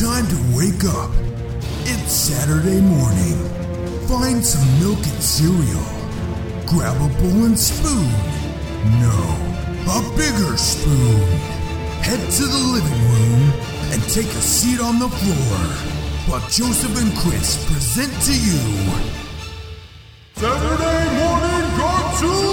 Time to wake up. It's Saturday morning. Find some milk and cereal. Grab a bowl and spoon. No, a bigger spoon. Head to the living room and take a seat on the floor while Joseph and Chris present to you Saturday Morning Cartoon!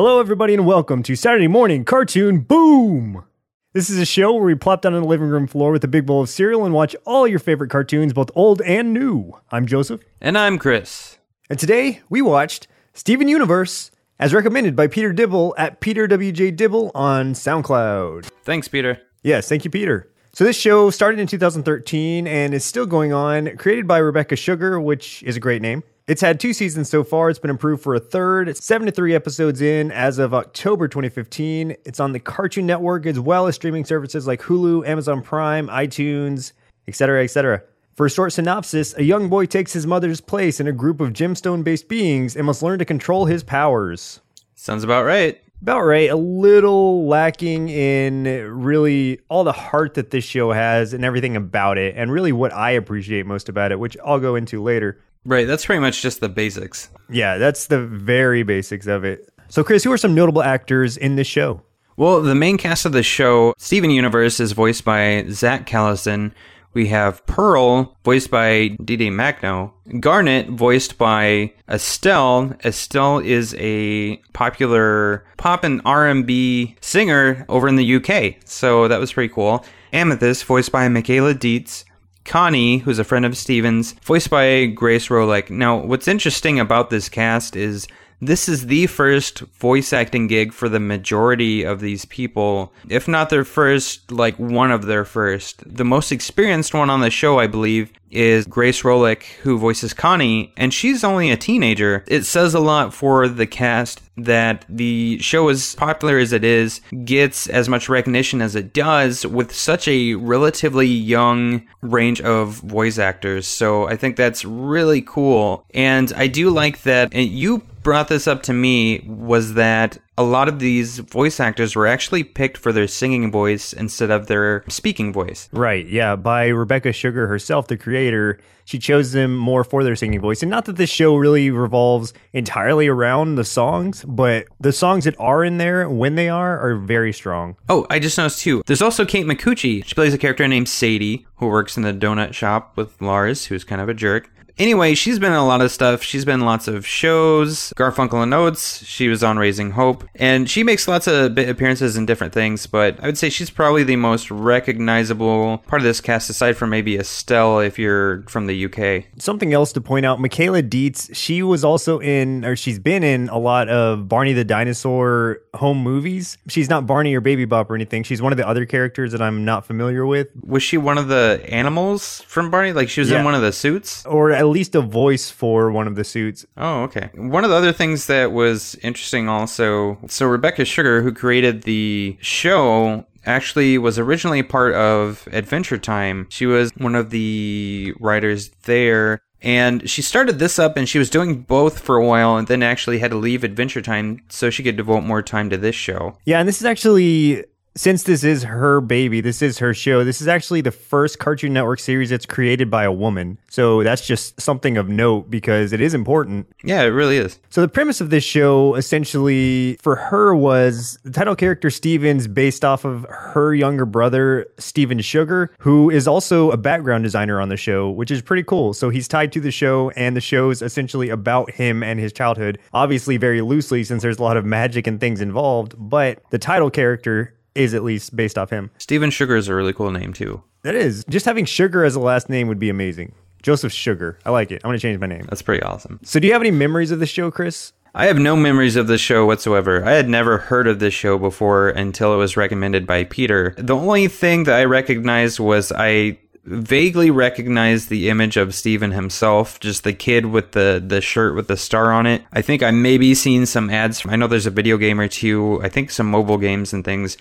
Hello, everybody, and welcome to Saturday Morning Cartoon Boom! This is a show where we plop down on the living room floor with a big bowl of cereal and watch all your favorite cartoons, both old and new. I'm Joseph, And I'm Chris. and today we watched Steven Universe as recommended by Peter Dibble at Peter WJ Dibble on SoundCloud. Thanks, Peter. Yes, thank you, Peter. So this show started in 2013 and is still going on, created by Rebecca Sugar, which is a great name. It's had two seasons so far. It's been approved for a third. It's seven to three episodes in as of October 2015. It's on the Cartoon Network as well as streaming services like Hulu, Amazon Prime, iTunes, etc., etc. For a short synopsis, a young boy takes his mother's place in a group of gemstone based beings and must learn to control his powers. Sounds about right. About right. A little lacking in really all the heart that this show has and everything about it, and really what I appreciate most about it, which I'll go into later. Right, that's pretty much just the basics. Yeah, that's the very basics of it. So, Chris, who are some notable actors in this show? Well, the main cast of the show, Steven Universe, is voiced by Zach Callison. We have Pearl, voiced by Deedee Magno. Garnet, voiced by Estelle. Estelle is a popular pop and R&B singer over in the UK, so that was pretty cool. Amethyst, voiced by Michaela Dietz. Connie, who's a friend of Steven's, voiced by Grace Rolek. Now, what's interesting about this cast is this is the first voice acting gig for the majority of these people, if not their first, like one of their first. The most experienced one on the show, I believe, is Grace Rolek, who voices Connie, and she's only a teenager. It says a lot for the cast that the show, as popular as it is, gets as much recognition as it does with such a relatively young range of voice actors. So I think that's really cool. And I do like that and you brought this up to me was that a lot of these voice actors were actually picked for their singing voice instead of their speaking voice. Right, yeah, by Rebecca Sugar herself, the creator. She chose them more for their singing voice. And not that this show really revolves entirely around the songs, but the songs that are in there, when they are, are very strong. Oh, I just noticed too. There's also Kate Micucci. She plays a character named Sadie, who works in the donut shop with Lars, who's kind of a jerk. Anyway, she's been in a lot of stuff. She's been in lots of shows, Garfunkel and Oates. She was on Raising Hope, and she makes lots of bit appearances in different things. But I would say she's probably the most recognizable part of this cast, aside from maybe Estelle, if you're from the UK. Something else to point out Michaela Dietz, she was also in, or she's been in a lot of Barney the Dinosaur home movies. She's not Barney or Baby Bop or anything. She's one of the other characters that I'm not familiar with, Was she one of the animals from Barney? Like she was Yeah. in one of the suits? or at least a voice for one of the suits. Oh, okay. One of the other things that was interesting also, so Rebecca Sugar, who created the show, actually was originally part of Adventure Time. She was one of the writers there. And she started this up and she was doing both for a while and then actually had to leave Adventure Time so she could devote more time to this show. Yeah, and this is actually since this is her baby, this is her show. This is actually the first Cartoon Network series that's created by a woman. So that's just something of note because it is important. Yeah, it really is. So the premise of this show essentially for her was the title character Steven's based off of her younger brother Steven Sugar, who is also a background designer on the show, which is pretty cool. So he's tied to the show and the show's essentially about him and his childhood. Obviously very loosely since there's a lot of magic and things involved, but the title character is at least based off him. Steven Sugar is a really cool name too. That is. Just having Sugar as a last name would be amazing. Joseph Sugar. I like it. I'm going to change my name. That's pretty awesome. So do you have any memories of the show, Chris? I have no memories of the show whatsoever. I had never heard of this show before until it was recommended by Peter. The only thing that I recognized was I vaguely recognized the image of Steven himself, just the kid with the the shirt with the star on it. I think I maybe seen some ads. I know there's a video game or two. I think some mobile games and things.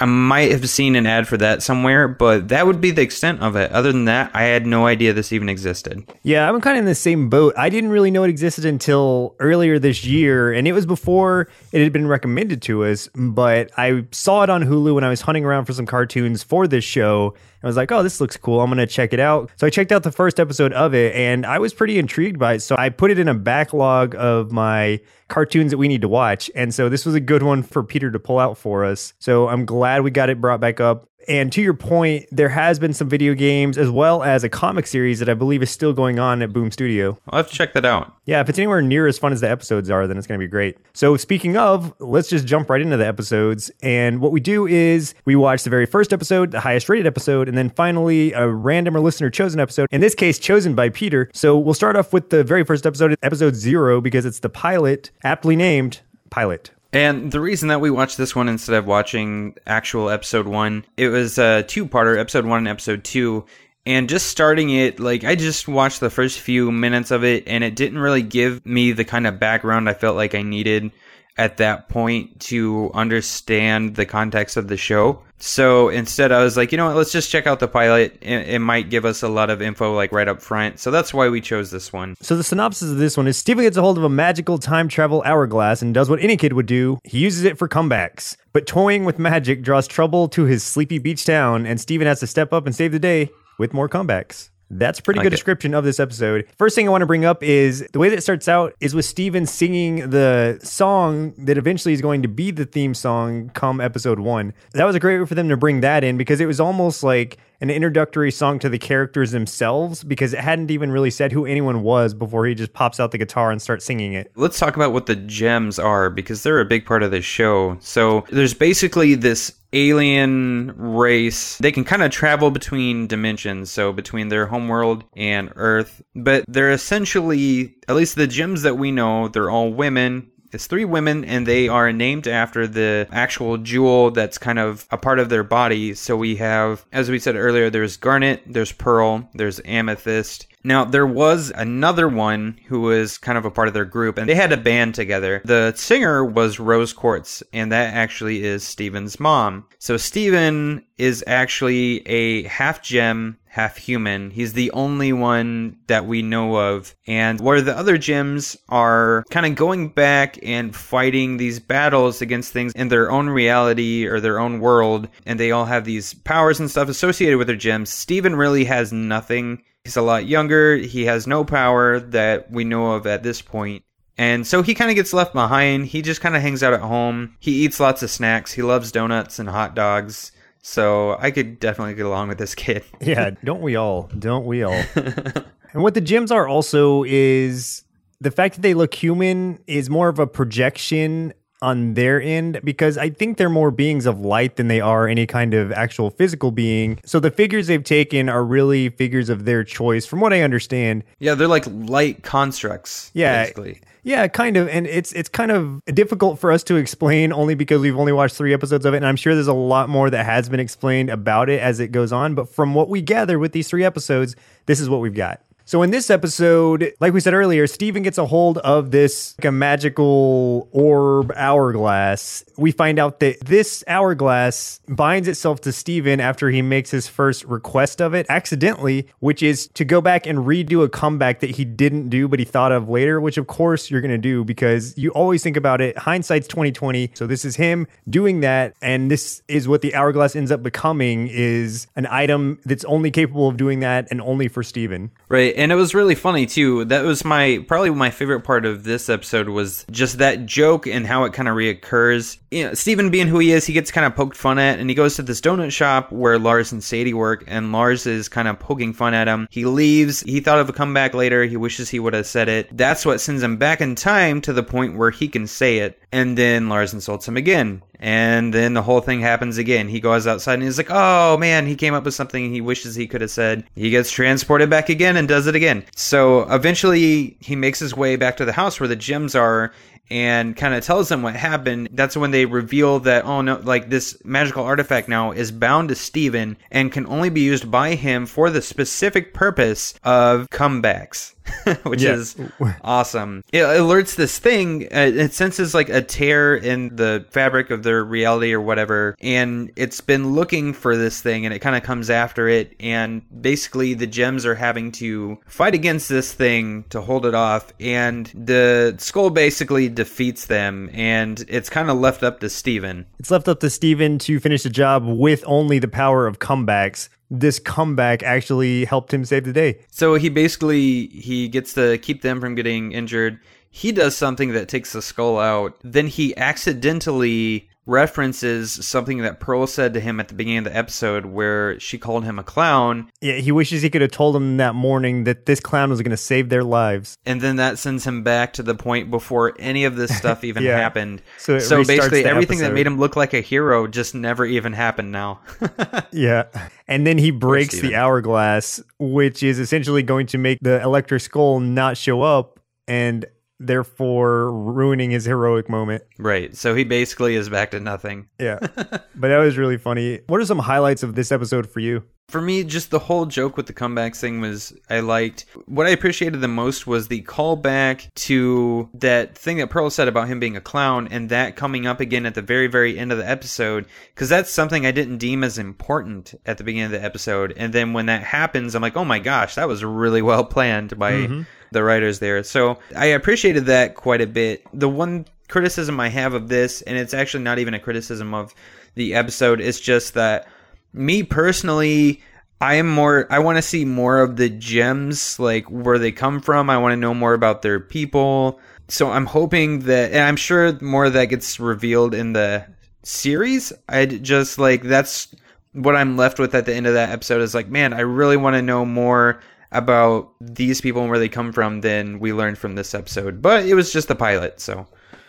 I might have seen an ad for that somewhere, but that would be the extent of it. Other than that, I had no idea this even existed. Yeah, I'm kind of in the same boat. I didn't really know it existed until earlier this year, and it was before it had been recommended to us. But I saw it on Hulu when I was hunting around for some cartoons for this show. I was like, oh, this looks cool. I'm going to check it out. So I checked out the first episode of it and I was pretty intrigued by it. So I put it in a backlog of my cartoons that we need to watch. And so this was a good one for Peter to pull out for us. So I'm glad we got it brought back up. And to your point, there has been some video games as well as a comic series that I believe is still going on at Boom Studio. I'll have to check that out. Yeah, if it's anywhere near as fun as the episodes are, then it's going to be great. So, speaking of, let's just jump right into the episodes. And what we do is we watch the very first episode, the highest rated episode, and then finally a random or listener chosen episode, in this case, chosen by Peter. So, we'll start off with the very first episode, episode zero, because it's the pilot, aptly named Pilot. And the reason that we watched this one instead of watching actual episode one, it was a two parter, episode one and episode two. And just starting it, like, I just watched the first few minutes of it, and it didn't really give me the kind of background I felt like I needed at that point to understand the context of the show. So instead, I was like, you know what, let's just check out the pilot. It, it, might give us a lot of info, like right up front. So that's why we chose this one. So the synopsis of this one is Steven gets a hold of a magical time travel hourglass and does what any kid would do. He uses it for comebacks. But toying with magic draws trouble to his sleepy beach town, and Steven has to step up and save the day with more comebacks. That's a pretty like good it. description of this episode. First thing I want to bring up is the way that it starts out is with Steven singing the song that eventually is going to be the theme song come episode one. That was a great way for them to bring that in because it was almost like an introductory song to the characters themselves because it hadn't even really said who anyone was before he just pops out the guitar and starts singing it. Let's talk about what the gems are because they're a big part of this show. So there's basically this alien race. They can kind of travel between dimensions, so between their homeworld and Earth, but they're essentially, at least the gems that we know, they're all women it's three women, and they are named after the actual jewel that's kind of a part of their body. So we have, as we said earlier, there's garnet, there's pearl, there's amethyst. Now, there was another one who was kind of a part of their group, and they had a band together. The singer was Rose Quartz, and that actually is Steven's mom. So Steven is actually a half gem half human. He's the only one that we know of. And where the other gems are kind of going back and fighting these battles against things in their own reality or their own world, and they all have these powers and stuff associated with their gems. Steven really has nothing. He's a lot younger. He has no power that we know of at this point. And so he kind of gets left behind. He just kind of hangs out at home. He eats lots of snacks. He loves donuts and hot dogs. So I could definitely get along with this kid. yeah, don't we all? Don't we all? and what the gems are also is the fact that they look human is more of a projection on their end because I think they're more beings of light than they are any kind of actual physical being. So the figures they've taken are really figures of their choice, from what I understand. Yeah, they're like light constructs. Yeah. Basically. Yeah, kind of. And it's it's kind of difficult for us to explain only because we've only watched three episodes of it. And I'm sure there's a lot more that has been explained about it as it goes on. But from what we gather with these three episodes, this is what we've got. So in this episode, like we said earlier, Steven gets a hold of this like a magical orb hourglass. We find out that this hourglass binds itself to Steven after he makes his first request of it accidentally, which is to go back and redo a comeback that he didn't do but he thought of later, which of course you're going to do because you always think about it hindsight's 2020. So this is him doing that and this is what the hourglass ends up becoming is an item that's only capable of doing that and only for Steven. Right and it was really funny too. That was my probably my favorite part of this episode was just that joke and how it kind of reoccurs. You know, Steven being who he is, he gets kind of poked fun at, and he goes to this donut shop where Lars and Sadie work, and Lars is kind of poking fun at him. He leaves. He thought of a comeback later. He wishes he would have said it. That's what sends him back in time to the point where he can say it. And then Lars insults him again. And then the whole thing happens again. He goes outside and he's like, oh man, he came up with something he wishes he could have said. He gets transported back again and does it again. So eventually he makes his way back to the house where the gems are and kind of tells them what happened. That's when they reveal that, oh no, like this magical artifact now is bound to Steven and can only be used by him for the specific purpose of comebacks. which Yeah. is awesome. It alerts this thing. Uh, it senses like a tear in the fabric of their reality or whatever, and it's been looking for this thing, and it kind of comes after it. And basically, the gems are having to fight against this thing to hold it off, and the skull basically defeats them, and it's kind of left up to Steven. It's left up to Steven to finish the job with only the power of comebacks. This comeback actually helped him save the day. So he basically he gets to keep them from getting injured. He does something that takes the skull out. Then he accidentally references something that Pearl said to him at the beginning of the episode where she called him a clown Yeah, he wishes he could have told him that morning that this clown was going to save their lives. and then that sends him back to the point before any of this stuff even Yeah. happened. So So, basically everything that made him look like a hero just never even happened now. Yeah. And then he breaks the hourglass, which is essentially going to make the electric skull not show up and therefore ruining his heroic moment. right. So he basically is back to nothing. Yeah. but that was really funny. What are some highlights of this episode for you? For me, just the whole joke with the comebacks thing was I liked. What I appreciated the most was the callback to that thing that Pearl said about him being a clown and that coming up again at the very, very end of the episode. Because that's something I didn't deem as important at the beginning of the episode. And then when that happens, I'm like, oh my gosh, that was really well planned by mm-hmm. The writers there. So I appreciated that quite a bit. The one criticism I have of this, and it's actually not even a criticism of the episode, it's just that me personally i am more i want to see more of the gems like where they come from i want to know more about their people so i'm hoping that and i'm sure more of that gets revealed in the series i just like that's what i'm left with at the end of that episode is like man i really want to know more about these people and where they come from than we learned from this episode but it was just the pilot so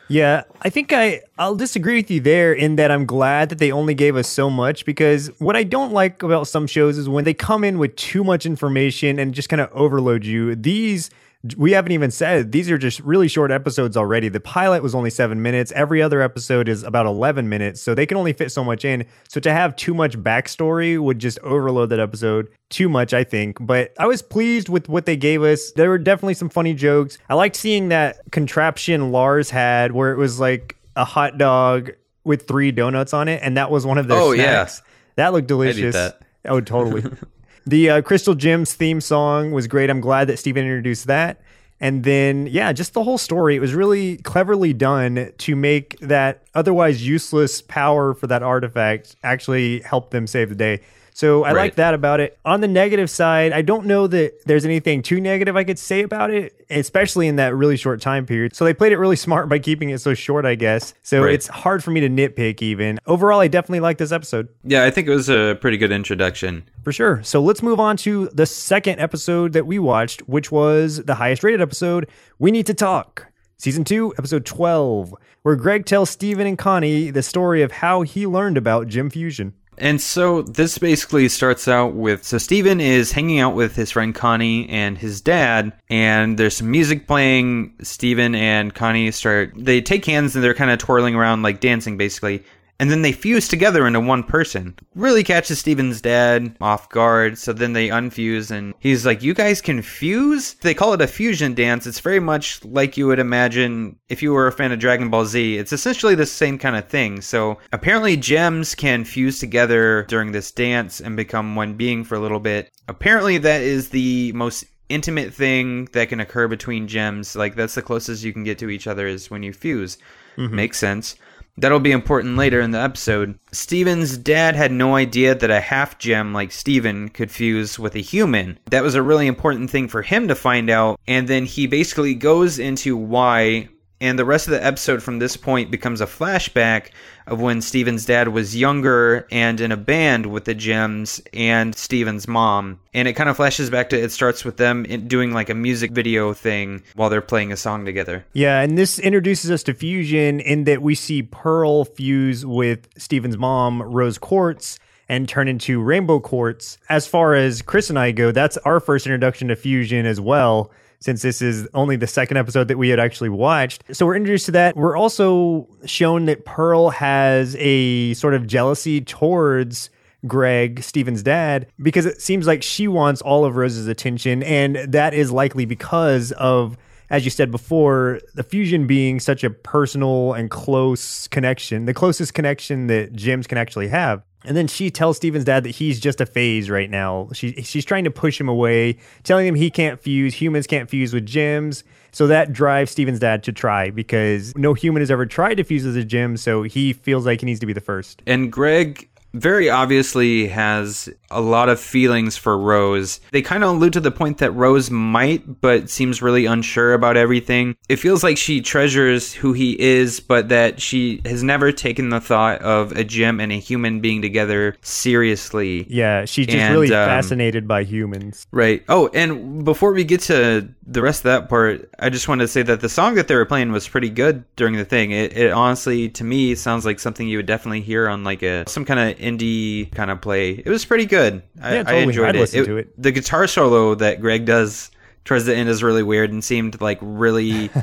Yeah, I think I I'll disagree with you there in that I'm glad that they only gave us so much because what I don't like about some shows is when they come in with too much information and just kind of overload you. These we haven't even said these are just really short episodes already. The pilot was only 7 minutes. Every other episode is about 11 minutes, so they can only fit so much in. So to have too much backstory would just overload that episode too much, I think. But I was pleased with what they gave us. There were definitely some funny jokes. I liked seeing that contraption Lars had where it was like a hot dog with three donuts on it, and that was one of their Oh, yeah. snacks. That looked delicious. that. Oh, totally. the uh, Crystal Gems theme song was great. I'm glad that Steven introduced that. And then, yeah, just the whole story. It was really cleverly done to make that otherwise useless power for that artifact actually help them save the day. So I Right. like that about it. On the negative side, I don't know that there's anything too negative I could say about it, especially in that really short time period. So they played it really smart by keeping it so short, I guess. So Right. it's hard for me to nitpick even. Overall, I definitely like this episode. yeah i think it was a pretty good introduction For sure. So let's move on to the second episode that we watched, which was the highest rated episode, We Need to Talk. Season 2, episode 12, where Greg tells Steven and Connie the story of how he learned about Gem Fusion. And so this basically starts out with so Steven is hanging out with his friend Connie and his dad, and there's some music playing. Steven and Connie start they take hands and they're kind of twirling around like dancing basically. And then they fuse together into one person. Really catches Steven's dad off guard. So then they unfuse and he's like, You guys can fuse? They call it a fusion dance. It's very much like you would imagine if you were a fan of Dragon Ball Z. It's essentially the same kind of thing. So apparently, gems can fuse together during this dance and become one being for a little bit. Apparently, that is the most intimate thing that can occur between gems. Like, that's the closest you can get to each other is when you fuse. Mm-hmm. Makes sense. That'll be important later in the episode. Steven's dad had no idea that a half gem like Steven could fuse with a human. That was a really important thing for him to find out. And then he basically goes into why. And the rest of the episode from this point becomes a flashback of when Steven's dad was younger and in a band with the Gems and Steven's mom. And it kind of flashes back to it starts with them doing like a music video thing while they're playing a song together. Yeah, and this introduces us to fusion in that we see Pearl fuse with Steven's mom, Rose Quartz, and turn into Rainbow Quartz. As far as Chris and I go, that's our first introduction to fusion as well, since this is only the second episode that we had actually watched. So we're introduced to that. We're also shown that Pearl has a sort of jealousy towards Greg, Steven's dad, because it seems like she wants all of Rose's attention. And that is likely because of, as you said before, the fusion being such a personal and close connection, the closest connection that Gems can actually have. And then she tells Steven's dad that he's just a phase right now. She, she's trying to push him away, telling him he can't fuse, humans can't fuse with gems. So that drives Steven's dad to try because no human has ever tried to fuse with a gem. So he feels like he needs to be the first. And Greg very obviously has a lot of feelings for Rose. They kind of allude to the point that Rose might, but seems really unsure about everything. It feels like she treasures who he is, but that she has never taken the thought of a gem and a human being together seriously. Yeah, she's just And, really um, fascinated by humans. Right. Oh, and before we get to the rest of that part, I just wanted to say that the song that they were playing was pretty good during the thing. It, it honestly, to me, sounds like something you would definitely hear on like a some kind of indie kind of play. It was pretty good. I, Yeah, I totally. enjoyed I'd it. to it. The guitar solo that Greg does towards the end is really weird and seemed like really.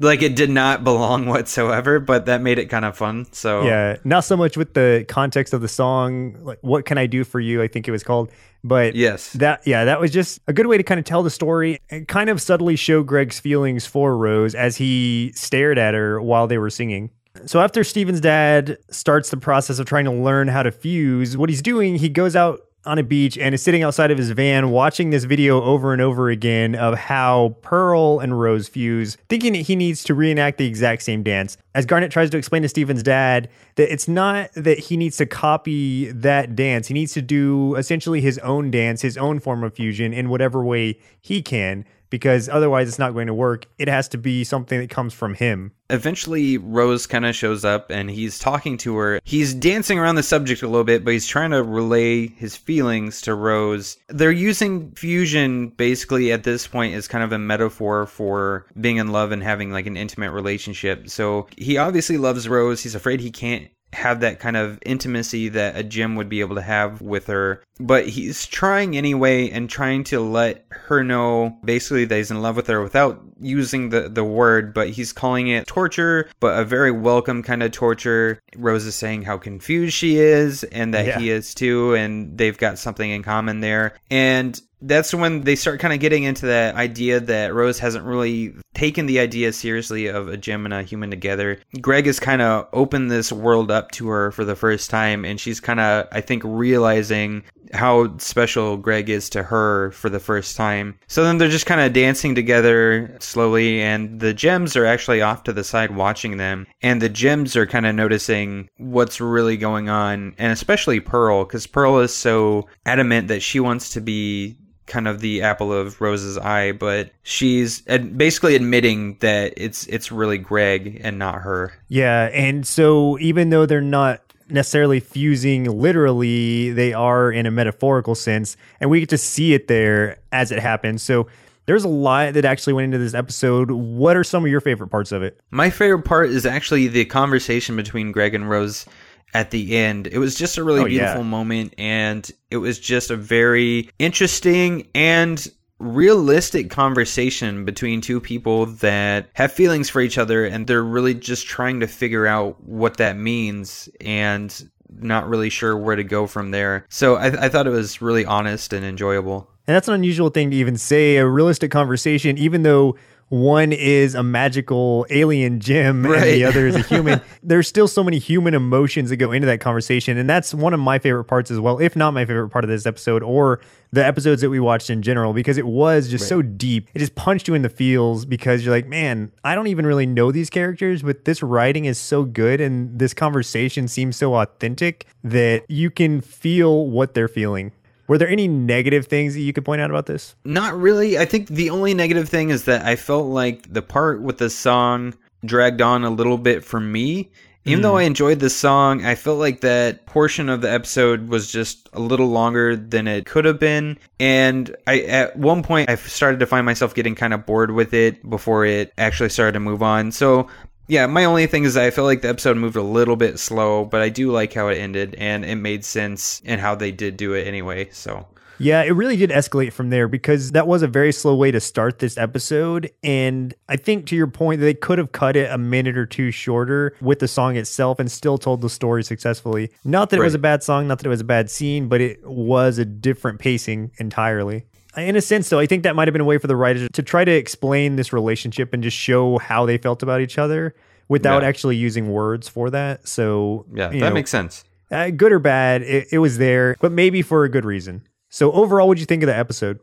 Like it did not belong whatsoever, but that made it kind of fun. So Yeah, not so much with the context of the song, like "What Can I Do for You?" I think it was called, but Yes. that yeah, that was just a good way to kind of tell the story and kind of subtly show Greg's feelings for Rose as he stared at her while they were singing. So after Steven's dad starts the process of trying to learn how to fuse, what he's doing, he goes out on a beach and is sitting outside of his van watching this video over and over again of how Pearl and Rose fuse, thinking that he needs to reenact the exact same dance. As Garnet tries to explain to Steven's dad that it's not that he needs to copy that dance, he needs to do essentially his own dance, his own form of fusion in whatever way he can. Because otherwise, it's not going to work. It has to be something that comes from him. eventually Rose kind of shows up and he's talking to her. He's dancing around the subject a little bit, but he's trying to relay his feelings to Rose. They're using fusion basically at this point as kind of a metaphor for being in love and having like an intimate relationship. So he obviously loves Rose. He's afraid he can't have that kind of intimacy that a gem would be able to have with her. But he's trying anyway and trying to let her know basically that he's in love with her without using the, the word, but he's calling it torture, but a very welcome kind of torture. Rose is saying how confused she is and that Yeah. he is too, and they've got something in common there. And that's when they start kind of getting into that idea that Rose hasn't really taken the idea seriously of a gem and a human together. Greg has kind of opened this world up to her for the first time, and she's kind of, I think, realizing how special Greg is to her for the first time. So then they're just kind of dancing together slowly, and the gems are actually off to the side watching them. And the gems are kind of noticing what's really going on, and especially Pearl, because Pearl is so adamant that she wants to be kind of the apple of Rose's eye, but she's basically admitting that it's it's really Greg and not her. Yeah, and so even though they're not necessarily fusing literally, they are in a metaphorical sense, and we get to see it there as it happens. So there's a lot that actually went into this episode. What are some of your favorite parts of it? My favorite part is actually the conversation between Greg and Rose at the end. It was just a really Oh, yeah. beautiful moment and it was just a very interesting and realistic conversation between two people that have feelings for each other and they're really just trying to figure out what that means and not really sure where to go from there. So I, I thought it was really honest and enjoyable. And that's an unusual thing to even say, a realistic conversation, even though one is a magical alien gem and the other is a human. There's still so many human emotions that go into that conversation. And that's one of my favorite parts as well, if not my favorite part of this episode or the episodes that we watched in general, because it was just so deep. It just punched you in the feels because you're like, man, I don't even really know these characters, but this writing is so good and this conversation seems so authentic that you can feel what they're feeling. Were there any negative things that you could point out about this? Not really. I think the only negative thing is that I felt like the part with the song dragged on a little bit for me. Even though hmm. I enjoyed the song, I felt like that portion of the episode was just a little longer than it could have been. And I, at one point, I started to find myself getting kind of bored with it before it actually started to move on. So, yeah, my only thing is I feel like the episode moved a little bit slow, but I do like how it ended and it made sense and how they did do it anyway. So, Yeah, it really did escalate from there because that was a very slow way to start this episode. And I think to your point, they could have cut it a minute or two shorter with the song itself and still told the story successfully. Not that it was a bad song, not that it was a bad scene, but it was a different pacing entirely. In a sense, though, I think that might have been a way for the writers to try to explain this relationship and just show how they felt about each other without Yeah. actually using words for that. So, Yeah, that know, makes sense. uh, good or bad, it, it was there, but maybe for a good reason. So overall, what'd you think of the episode?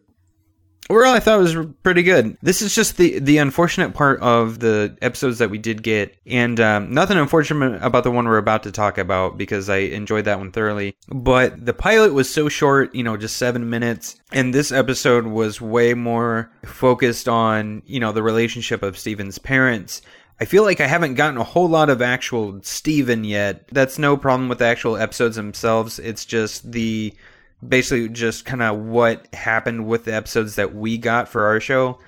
Overall, I thought it was pretty good. This is just the the unfortunate part of the episodes that we did get, and um, nothing unfortunate about the one we're about to talk about because I enjoyed that one thoroughly. But the pilot was so short, you know, just seven minutes, and this episode was way more focused on you know the relationship of Steven's parents. I feel like I haven't gotten a whole lot of actual Steven yet. That's no problem with the actual episodes themselves. It's just the basically just kind of what happened with the episodes that we got for our show.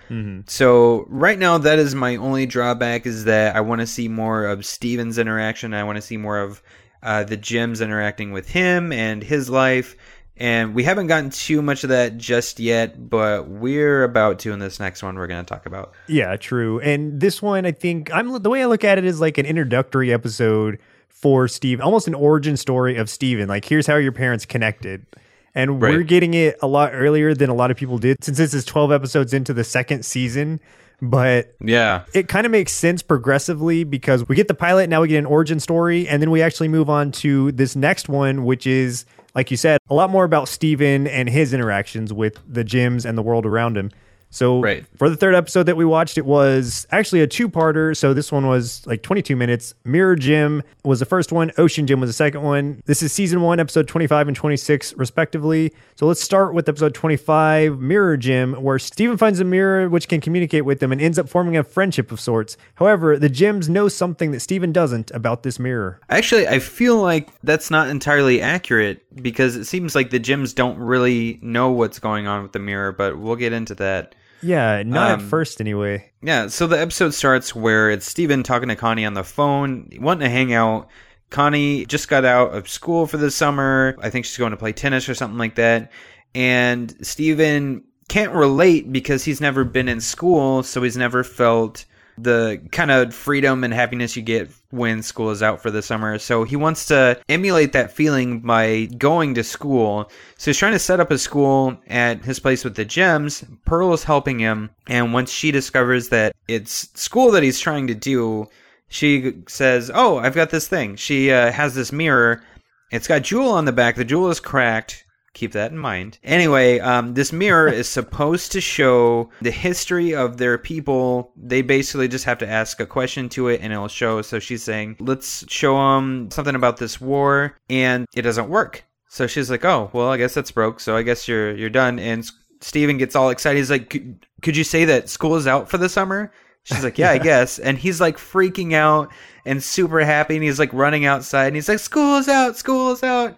So right now, that is my only drawback is that I want to see more of Steven's interaction. I want to see more of uh, the gems interacting with him and his life. And we haven't gotten too much of that just yet, but we're about to in this next one we're going to talk about. Yeah, true. And this one, I think I'm the way I look at it is like an introductory episode for Steve, almost an origin story of Steven. Like, here's how your parents connected. And we're getting it a lot earlier than a lot of people did since this is 12 episodes into the second season. But Yeah. it kind of makes sense progressively because we get the pilot, now we get an origin story, and then we actually move on to this next one, which is, like you said, a lot more about Steven and his interactions with the gems and the world around him. So Right. for the third episode that we watched, it was actually a two-parter. So this one was like 22 minutes. Mirror Gem was the first one. Ocean Gem was the second one. This is season one, episode 25 and 26, respectively. So let's start with episode 25, Mirror Gem, where Steven finds a mirror which can communicate with them and ends up forming a friendship of sorts. However, the gems know something that Steven doesn't about this mirror. Actually, I feel like that's not entirely accurate because it seems like the gems don't really know what's going on with the mirror, but we'll get into that. Yeah, not at Um, first anyway. Yeah, so the episode starts where it's Steven talking to Connie on the phone, wanting to hang out. Connie just got out of school for the summer. I think she's going to play tennis or something like that. And Steven can't relate because he's never been in school, so he's never felt the kind of freedom and happiness you get when school is out for the summer. So he wants to emulate that feeling by going to school. So he's trying to set up a school at his place with the gems. Pearl is helping him, and once she discovers that it's school that he's trying to do, she says, "Oh, I've got this thing." She uh, has this mirror. It's got jewel on the back. The jewel is cracked. Keep that in mind. Anyway, um, this mirror is supposed to show the history of their people. They basically just have to ask a question to it and it'll show. So she's saying, let's show them something about this war. And it doesn't work. So she's like, oh, well, I guess that's broke. So I guess you're, you're done. And Steven gets all excited. He's like, could, could you say that school is out for the summer? She's like, yeah, I guess. And he's like freaking out and super happy. And he's like running outside and he's like, school is out, school is out.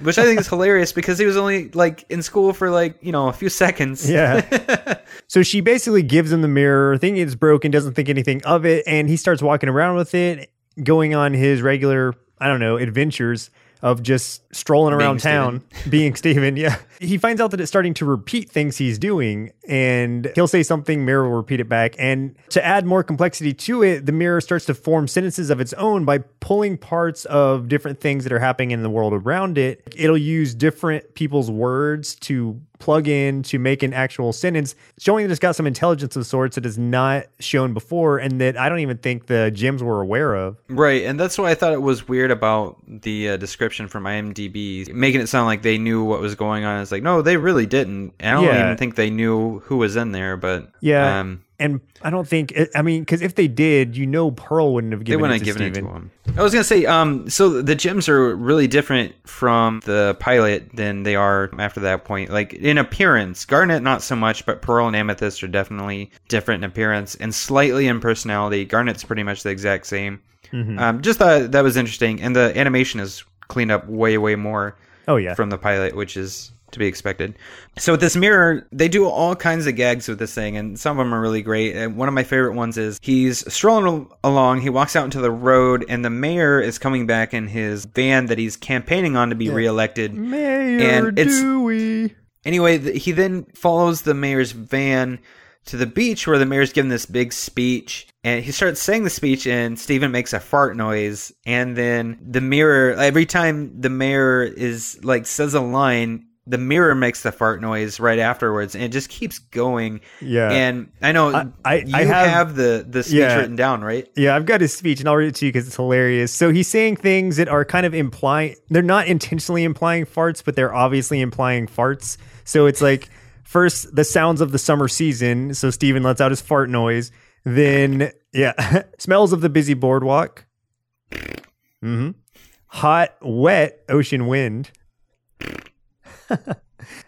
Which I think is hilarious because he was only like in school for like, you know, a few seconds. Yeah. so she basically gives him the mirror, thinking it's broken, doesn't think anything of it, and he starts walking around with it, going on his regular, I don't know, adventures of just strolling around Steven. town, being Steven. Yeah. He finds out that it's starting to repeat things he's doing, and he'll say something, mirror will repeat it back. And to add more complexity to it, the mirror starts to form sentences of its own by pulling parts of different things that are happening in the world around it. It'll use different people's words to plug in to make an actual sentence, showing that it's got some intelligence of sorts that is not shown before and that I don't even think the gems were aware of. Right, and that's why I thought it was weird about the uh, description from IMDb, making it sound like they knew what was going on. It's like, no, they really didn't. And I don't Yeah. even think they knew who was in there, but Yeah. um, and I don't think, I mean, because if they did, you know, Pearl wouldn't have they given wouldn't it have to given Steven. it to him. I was gonna say, um, so the gems are really different from the pilot than they are after that point. Like in appearance, Garnet not so much, but Pearl and Amethyst are definitely different in appearance and slightly in personality. Garnet's pretty much the exact same. Mm-hmm. Um, just thought that was interesting, and the animation is cleaned up way, way more. Oh, yeah. from the pilot, which is to be expected. So with this mirror, they do all kinds of gags with this thing, and some of them are really great. And one of my favorite ones is he's strolling along, he walks out into the road, and the mayor is coming back in his van that he's campaigning on to be reelected. Mayor And it's- Dewey. Anyway, he then follows the mayor's van to the beach where the mayor's giving this big speech and he starts saying the speech and Steven makes a fart noise and then the mirror every time the mayor is like says a line the mirror makes the fart noise right afterwards and it just keeps going Yeah. and i know I- I- you I have, have- the the speech Yeah. written down right Yeah, I've got his speech and I'll read it to you because it's hilarious. So he's saying things that are kind of implying, they're not intentionally implying farts, but they're obviously implying farts. So it's like, first, the sounds of the summer season. So Steven lets out his fart noise. Then, yeah, smells of the busy boardwalk. mm-hmm. Hot, wet ocean wind.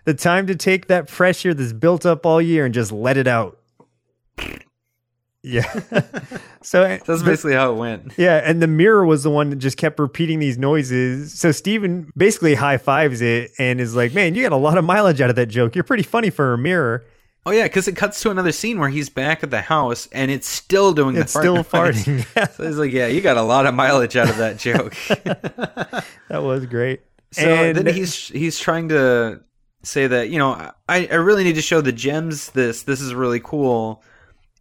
The time to take that pressure that's built up all year and just let it out. Yeah. so eh, that's the- basically how it went yeah, and the mirror was the one that just kept repeating these noises. So Steven basically high fives it and is like, Man, you got a lot of mileage out of that joke. You're pretty funny for a mirror. oh yeah because it cuts to another scene where he's back at the house and it's still doing It's fart still noise. farting. Yeah, so he's like yeah you got a lot of mileage out of that joke that was great. So and then he's he's trying to say that you know I, I really need to show the gems this this is really cool,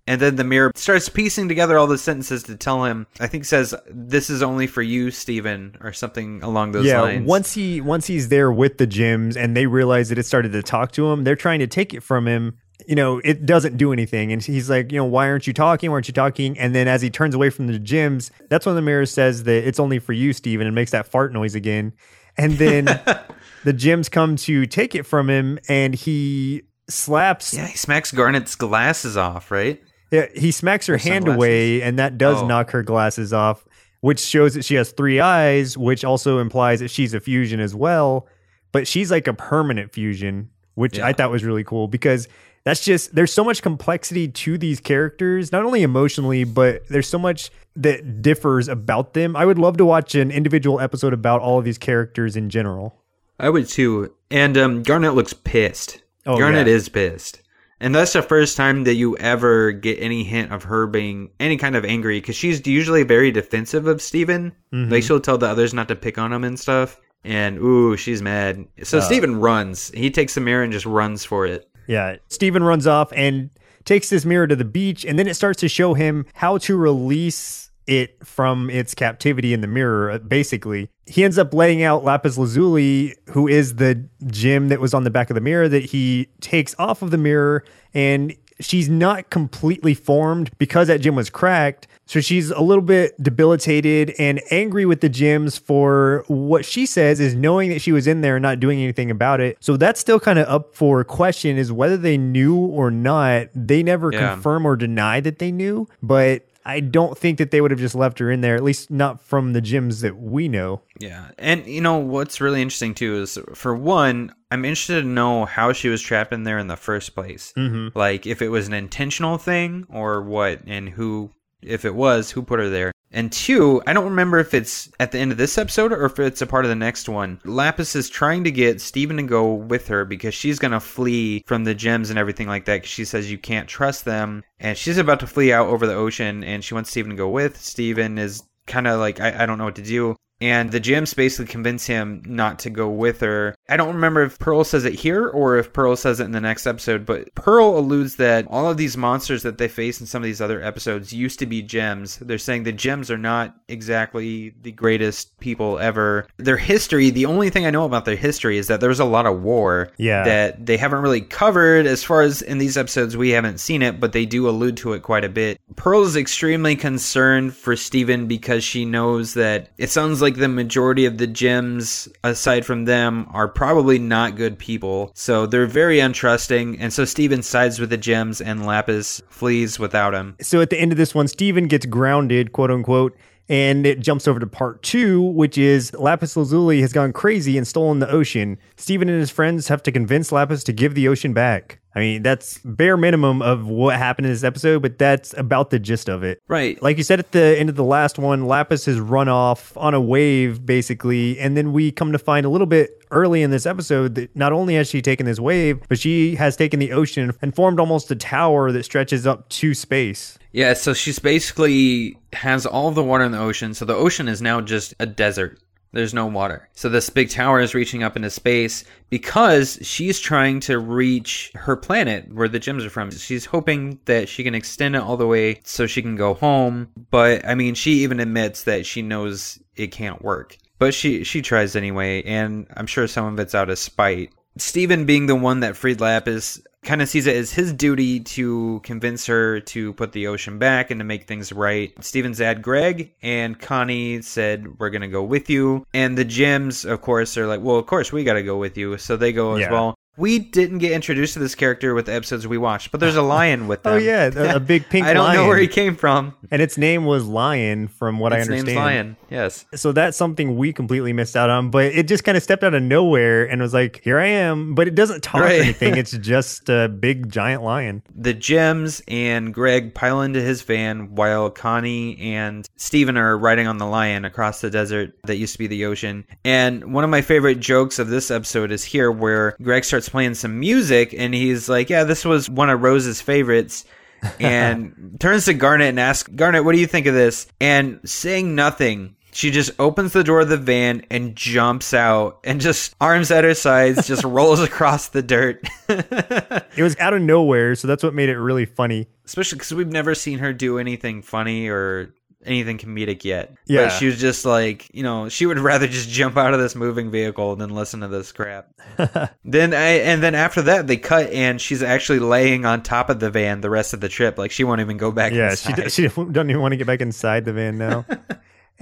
and then the mirror starts piecing together all the sentences to tell him. I think says this is only for you, Steven, or something along those yeah, lines. once he once he's there with the gems and they realize that it started to talk to him, they're trying to take it from him. You know, it doesn't do anything. And he's like, you know, why aren't you talking? Why aren't you talking? And then as he turns away from the gems, that's when the mirror says that it's only for you, Steven, and makes that fart noise again. And then the gems come to take it from him and he slaps yeah, he smacks Garnet's glasses off, right? yeah, he smacks her hand sunglasses. away, and that does Oh. knock her glasses off, which shows that she has three eyes, which also implies that she's a fusion as well. But she's like a permanent fusion, which I thought was really cool because that's just there's so much complexity to these characters, not only emotionally, but there's so much that differs about them. I would love to watch an individual episode about all of these characters in general. I would too. And um, Garnet looks pissed. Oh, Garnet yeah. is pissed. And that's the first time that you ever get any hint of her being any kind of angry because she's usually very defensive of Steven. Mm-hmm. Like she'll tell the others not to pick on him and stuff. And ooh, she's mad. So Uh. Steven runs. He takes the mirror and just runs for it. Yeah. Steven runs off and takes this mirror to the beach, and then it starts to show him how to release it from its captivity in the mirror, uh, basically. He ends up laying out Lapis Lazuli, who is the gem that was on the back of the mirror, that he takes off of the mirror, and she's not completely formed because that gem was cracked. So she's a little bit debilitated and angry with the gems for what she says is knowing that she was in there and not doing anything about it. So that's still kind of up for question is whether they knew or not. They never Yeah. confirm or deny that they knew, but I don't think that they would have just left her in there, at least not from the gems that we know. Yeah. And you know what's really interesting too is for one, I'm interested to know how she was trapped in there in the first place. Mm-hmm. Like if it was an intentional thing or what, and who, if it was, who put her there. And two, I don't remember if it's at the end of this episode or if it's a part of the next one. Lapis is trying to get Steven to go with her because she's going to flee from the gems and everything like that. she says you can't trust them. And she's about to flee out over the ocean and she wants Steven to go with. Steven is kind of like, I, I don't know what to do. And the gems basically convince him not to go with her. I don't remember if Pearl says it here or if Pearl says it in the next episode, but Pearl alludes that all of these monsters that they face in some of these other episodes used to be gems. They're saying the gems are not exactly the greatest people ever. Their history, the only thing I know about their history is that there was a lot of war Yeah. that they haven't really covered as far as in these episodes we haven't seen it, but they do allude to it quite a bit. Pearl is extremely concerned for Steven because she knows that it sounds like the majority of the gems, aside from them, are probably not good people. So they're very untrusting, and so Steven sides with the gems and Lapis flees without him. So at the end of this one, Steven gets grounded, quote unquote, and it jumps over to part two, which is Lapis Lazuli has gone crazy and stolen the ocean. Steven and his friends have to convince Lapis to give the ocean back. I mean, that's bare minimum of what happened in this episode, but that's about the gist of it. Right. Like you said at the end of the last one, Lapis has run off on a wave, basically. And then we come to find a little bit early in this episode that not only has she taken this wave, but she has taken the ocean and formed almost a tower that stretches up to space. Yeah, so she's basically has all the water in the ocean. So the ocean is now just a desert. There's no water. So this big tower is reaching up into space because she's trying to reach her planet where the gems are from. She's hoping that she can extend it all the way so she can go home. But I mean, she even admits that she knows it can't work. But she she tries anyway, and I'm sure some of it's out of spite. Steven being the one that freed Lapis kind of sees it as his duty to convince her to put the ocean back and to make things right. Steven's dad, Greg, and Connie said, We're going to go with you. And the gems, of course, are like, Well, of course, we got to go with you. So they go Yeah. as well. We didn't get introduced to this character with the episodes we watched, but there's a lion with oh, them. Oh yeah, a, a big pink I don't lion. know where he came from. and its name was Lion, from what I Its understand. name's Lion. Yes. So that's something we completely missed out on, but it just kind of stepped out of nowhere and was like, "Here I am," but it doesn't talk Right. or anything. It's just a big giant lion. the gems and Greg pile into his van while Connie and Steven are riding on the lion across the desert that used to be the ocean. And one of my favorite jokes of this episode is here where Greg starts playing some music and he's like, Yeah, this was one of Rose's favorites. and turns to Garnet and asks, Garnet, what do you think of this? And saying nothing, she just opens the door of the van and jumps out and just arms at her sides, just rolls across the dirt. It was out of nowhere, so that's what made it really funny. especially because we've never seen her do anything funny or anything comedic yet. Yeah. but she was just like, you know, she would rather just jump out of this moving vehicle than listen to this crap. then I and then after that they cut and she's actually laying on top of the van the rest of the trip. Like she won't even go back. Yeah, she, inside. d- she doesn't even want to get back inside the van now.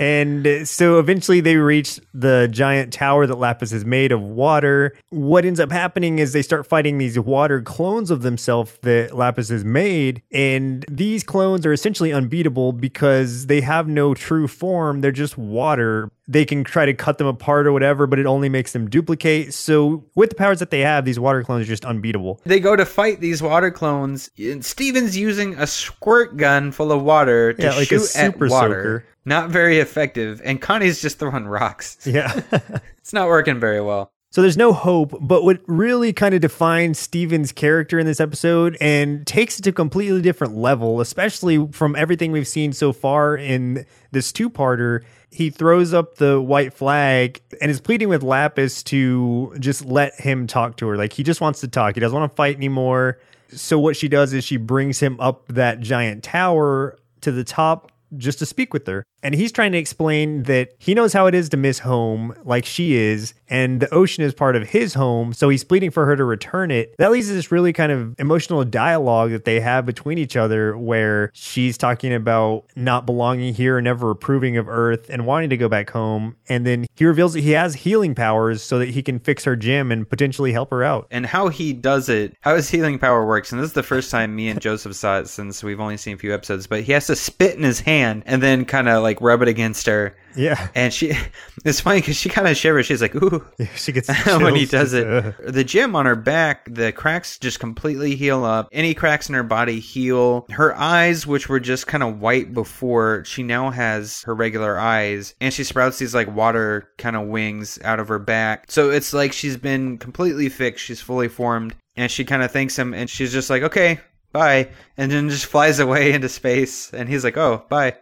And uh, so eventually they reach the giant tower that Lapis is made of water. What ends up happening is they start fighting these water clones of themselves that Lapis has made. And these clones are essentially unbeatable because they have no true form. They're just water. They can try to cut them apart or whatever, but it only makes them duplicate. So, with the powers that they have, these water clones are just unbeatable. They go to fight these water clones. And Steven's using a squirt gun full of water to Yeah, like a shoot at water. soaker. Not very effective. And Connie's just throwing rocks. Yeah. It's not working very well. So there's no hope, but what really kind of defines Steven's character in this episode and takes it to a completely different level, especially from everything we've seen so far in this two-parter, he throws up the white flag and is pleading with Lapis to just let him talk to her. Like he just wants to talk. He doesn't want to fight anymore. So what she does is she brings him up that giant tower to the top just to speak with her. And he's trying to explain that he knows how it is to miss home like she is, and the ocean is part of his home. So he's pleading for her to return it. That leads to this really kind of emotional dialogue that they have between each other where she's talking about not belonging here and never approving of Earth and wanting to go back home. And then he reveals that he has healing powers so that he can fix her gem and potentially help her out. and how he does it, how his healing power works. And this is the first time me and Joseph saw it since we've only seen a few episodes. But he has to spit in his hand and then kind of like rub it against her. Yeah. And she, it's funny because she kind of shivers. She's like, "Ooh." She gets when he does it, Uh, the gem on her back, the cracks just completely heal up. Any cracks in her body heal. Her eyes, which were just kind of white before, she now has her regular eyes, and she sprouts these like water kind of wings out of her back. So it's like she's been completely fixed. She's fully formed, and she kind of thanks him, and she's just like, "Okay, bye," and then just flies away into space, and he's like, "Oh, bye."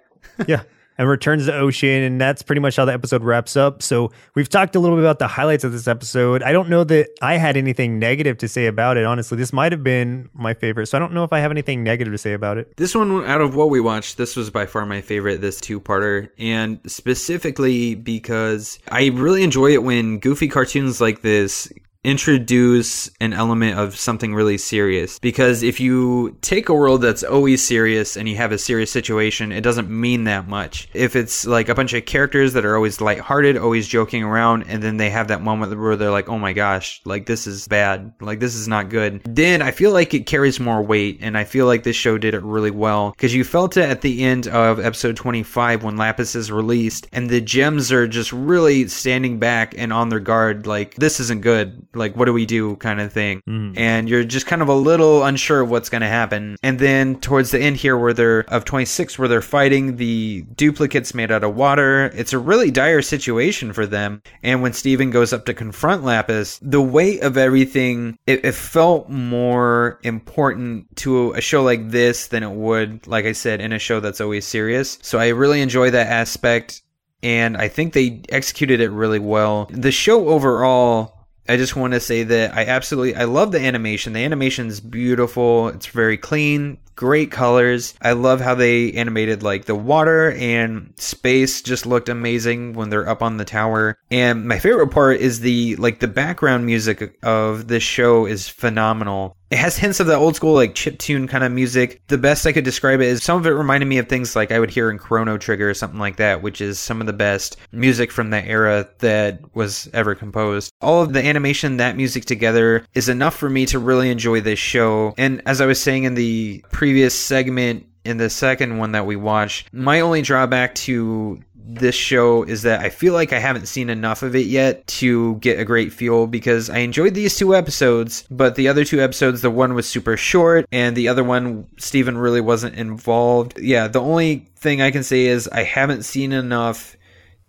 yeah. And returns to ocean, and that's pretty much how the episode wraps up. So we've talked a little bit about the highlights of this episode. I don't know that I had anything negative to say about it. Honestly, this might have been my favorite, so I don't know if I have anything negative to say about it. This one, out of what we watched, this was by far my favorite, this two parter. And specifically because I really enjoy it when goofy cartoons like this introduce an element of something really serious. Because if you take a world that's always serious and you have a serious situation, it doesn't mean that much. If it's like a bunch of characters that are always lighthearted, always joking around, and then they have that moment where they're like, oh my gosh, like this is bad, like this is not good, then I feel like it carries more weight. And I feel like this show did it really well. Because you felt it at the end of episode 25 when Lapis is released, and the gems are just really standing back and on their guard, like, this isn't good. Like, what do we do kind of thing. Mm-hmm. And you're just kind of a little unsure of what's going to happen. And then towards the end here, where they're of 26, where they're fighting the duplicates made out of water, it's a really dire situation for them. And when Steven goes up to confront Lapis, the weight of everything, it, it felt more important to a show like this than it would, like I said, in a show that's always serious. So I really enjoy that aspect and I think they executed it really well. The show overall I just want to say that I absolutely I love the animation. The animation's beautiful. It's very clean, great colors. I love how they animated like the water and space just looked amazing when they're up on the tower. And my favorite part is the like the background music of this show is phenomenal. It has hints of the old school like chip tune kind of music. The best I could describe it is some of it reminded me of things like I would hear in Chrono Trigger or something like that, which is some of the best music from that era that was ever composed. All of the animation, that music together is enough for me to really enjoy this show. And as I was saying in the previous segment, in the second one that we watched, my only drawback to this show is that I feel like I haven't seen enough of it yet to get a great feel because I enjoyed these two episodes, but the other two episodes, the one was super short and the other one, Steven really wasn't involved. Yeah, the only thing I can say is I haven't seen enough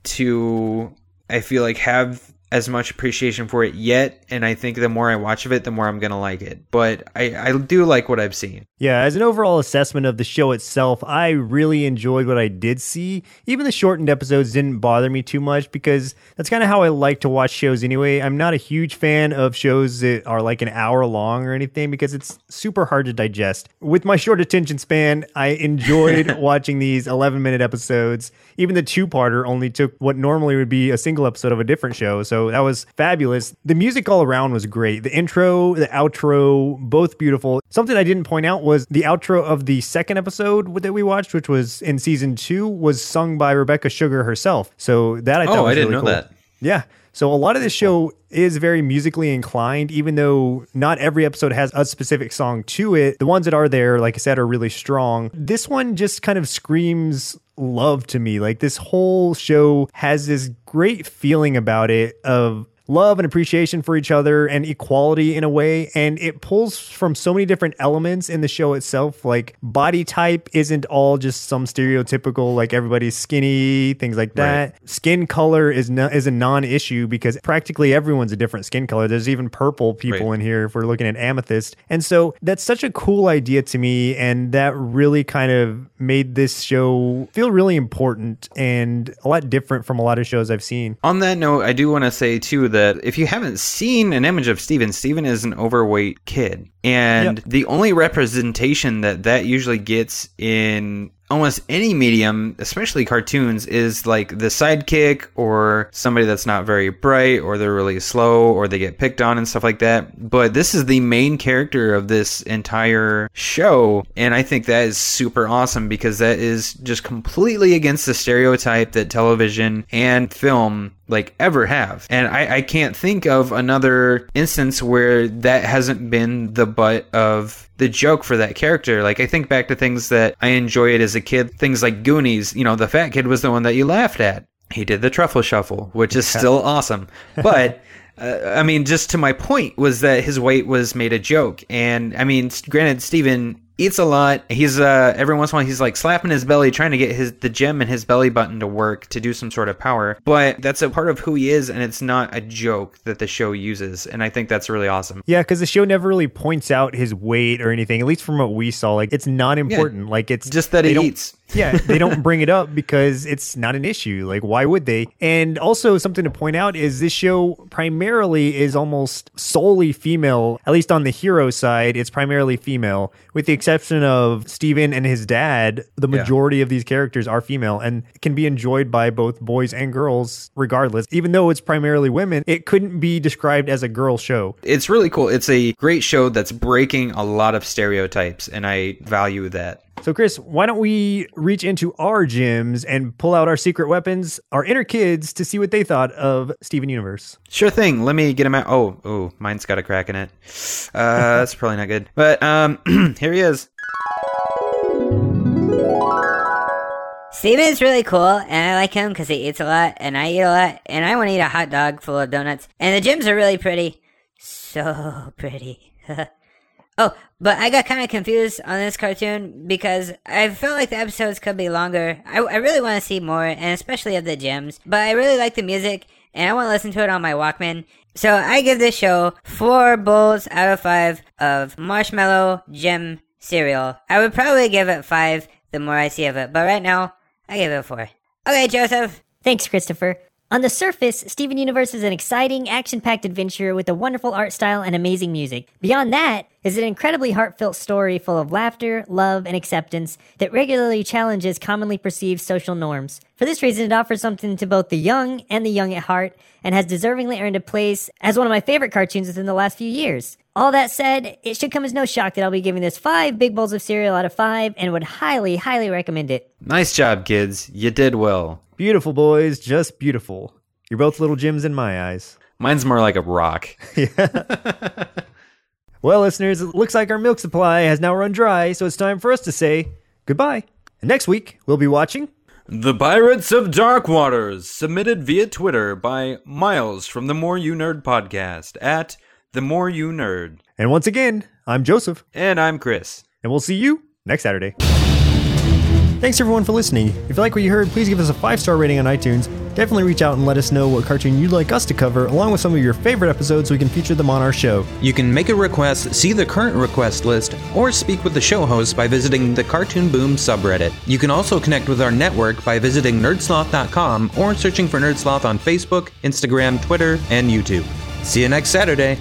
to, I feel like, have as much appreciation for it yet, and I think the more I watch of it, the more I'm gonna like it. But I, I do like what I've seen. Yeah, as an overall assessment of the show itself, I really enjoyed what I did see. Even the shortened episodes didn't bother me too much because that's kind of how I like to watch shows anyway. I'm not a huge fan of shows that are like an hour long or anything because it's super hard to digest. With my short attention span, I enjoyed watching these 11 minute episodes. Even the two parter only took what normally would be a single episode of a different show. So that was fabulous. The music all around was great. The intro, the outro, both beautiful. Something I didn't point out was the outro of the second episode that we watched, which was in season two, was sung by Rebecca Sugar herself. So that I thought oh, was I didn't really know cool. that. Yeah. So a lot of this show is very musically inclined, even though not every episode has a specific song to it. The ones that are there, like I said, are really strong. This one just kind of screams love to me. Like this whole show has this great feeling about it of love and appreciation for each other and equality in a way. And it pulls from so many different elements in the show itself. Like body type isn't all just some stereotypical, like everybody's skinny, things like that. Skin color is no, is a non-issue because practically everyone's a different skin color. There's even purple people Right. in here if we're looking at amethyst. And so that's such a cool idea to me. And that really kind of made this show feel really important and a lot different from a lot of shows I've seen. On that note, I do want to say too that if you haven't seen an image of Steven, Steven is an overweight kid. And Yep. the only representation that that usually gets in almost any medium, especially cartoons, is like the sidekick or somebody that's not very bright or they're really slow or they get picked on and stuff like that. But this is the main character of this entire show. And I think that is super awesome because that is just completely against the stereotype that television and film like ever have. And I, I can't think of another instance where that hasn't been the butt of the joke for that character. Like I think back to things that I enjoyed as a kid, things like Goonies, you know, the fat kid was the one that you laughed at. He did the truffle shuffle, which is still awesome. But uh, I mean, just to my point was that his weight was made a joke. And I mean, granted, Steven eats a lot. He's uh every once in a while he's like slapping his belly trying to get his the gem in his belly button to work to do some sort of power. But that's a part of who he is and it's not a joke that the show uses. And I think that's really awesome. Yeah, because the show never really points out his weight or anything. At least from what we saw, like it's not important. like it's Just that he eats. Yeah, they don't bring it up because it's not an issue. Like, why would they? And also, something to point out is this show primarily is almost solely female. At least on the hero side, it's primarily female, with the exception of Steven and his dad. The Yeah. majority of these characters are female and can be enjoyed by both boys and girls, regardless. Even though it's primarily women, it couldn't be described as a girl show. It's really cool. It's a great show that's breaking a lot of stereotypes and I value that. So, Chris, why don't we reach into our gems and pull out our secret weapons, our inner kids, to see what they thought of Steven Universe? Sure thing. Let me get him out. Oh, oh, mine's got a crack in it. Uh, that's probably not good. But um, here he is. Steven's really cool, and I like him because he eats a lot, and I eat a lot, and I want to eat a hot dog full of donuts. And the gems are really pretty. So pretty. oh, but I got kind of confused on this cartoon because I felt like the episodes could be longer. I, I really want to see more, and especially of the gems. But I really like the music, and I want to listen to it on my Walkman. So I give this show four bowls out of five of marshmallow gem cereal. I would probably give it five the more I see of it, but right now I give it four. Okay, Joseph, Thanks, Christopher. On the surface, Steven Universe is an exciting, action packed adventure with a wonderful art style and amazing music. Beyond that is an incredibly heartfelt story full of laughter, love, and acceptance that regularly challenges commonly perceived social norms. For this reason, it offers something to both the young and the young at heart and has deservingly earned a place as one of my favorite cartoons within the last few years. All that said, it should come as no shock that I'll be giving this five big bowls of cereal out of five and would highly, highly recommend it. Nice job, kids. You did well. Beautiful boys, just beautiful. You're both little gems in my eyes. Mine's more like a rock. yeah. Well, listeners, it looks like our milk supply has now run dry, so it's time for us to say goodbye. And next week, we'll be watching. The Pirates of Dark Waters, submitted via Twitter by Miles from the More You Nerd podcast at The More You Nerd. And once again, I'm Joseph, And I'm Chris. and we'll see you next Saturday. Thanks everyone for listening. If you like what you heard, please give us a five star rating on iTunes. Definitely reach out and let us know what cartoon you'd like us to cover, along with some of your favorite episodes so we can feature them on our show. You can make a request, see the current request list, or speak with the show host by visiting the Cartoon Boom subreddit. You can also connect with our network by visiting nerdsloth.com or searching for Nerdsloth on Facebook, Instagram, Twitter, and YouTube. See you next Saturday.